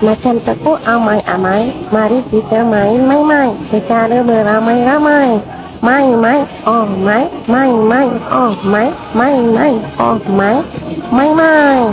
Macam tepuk amai-amai, mari kita main-main-main secara beramai-ramai. Main main oh main main main oh main main main oh main main main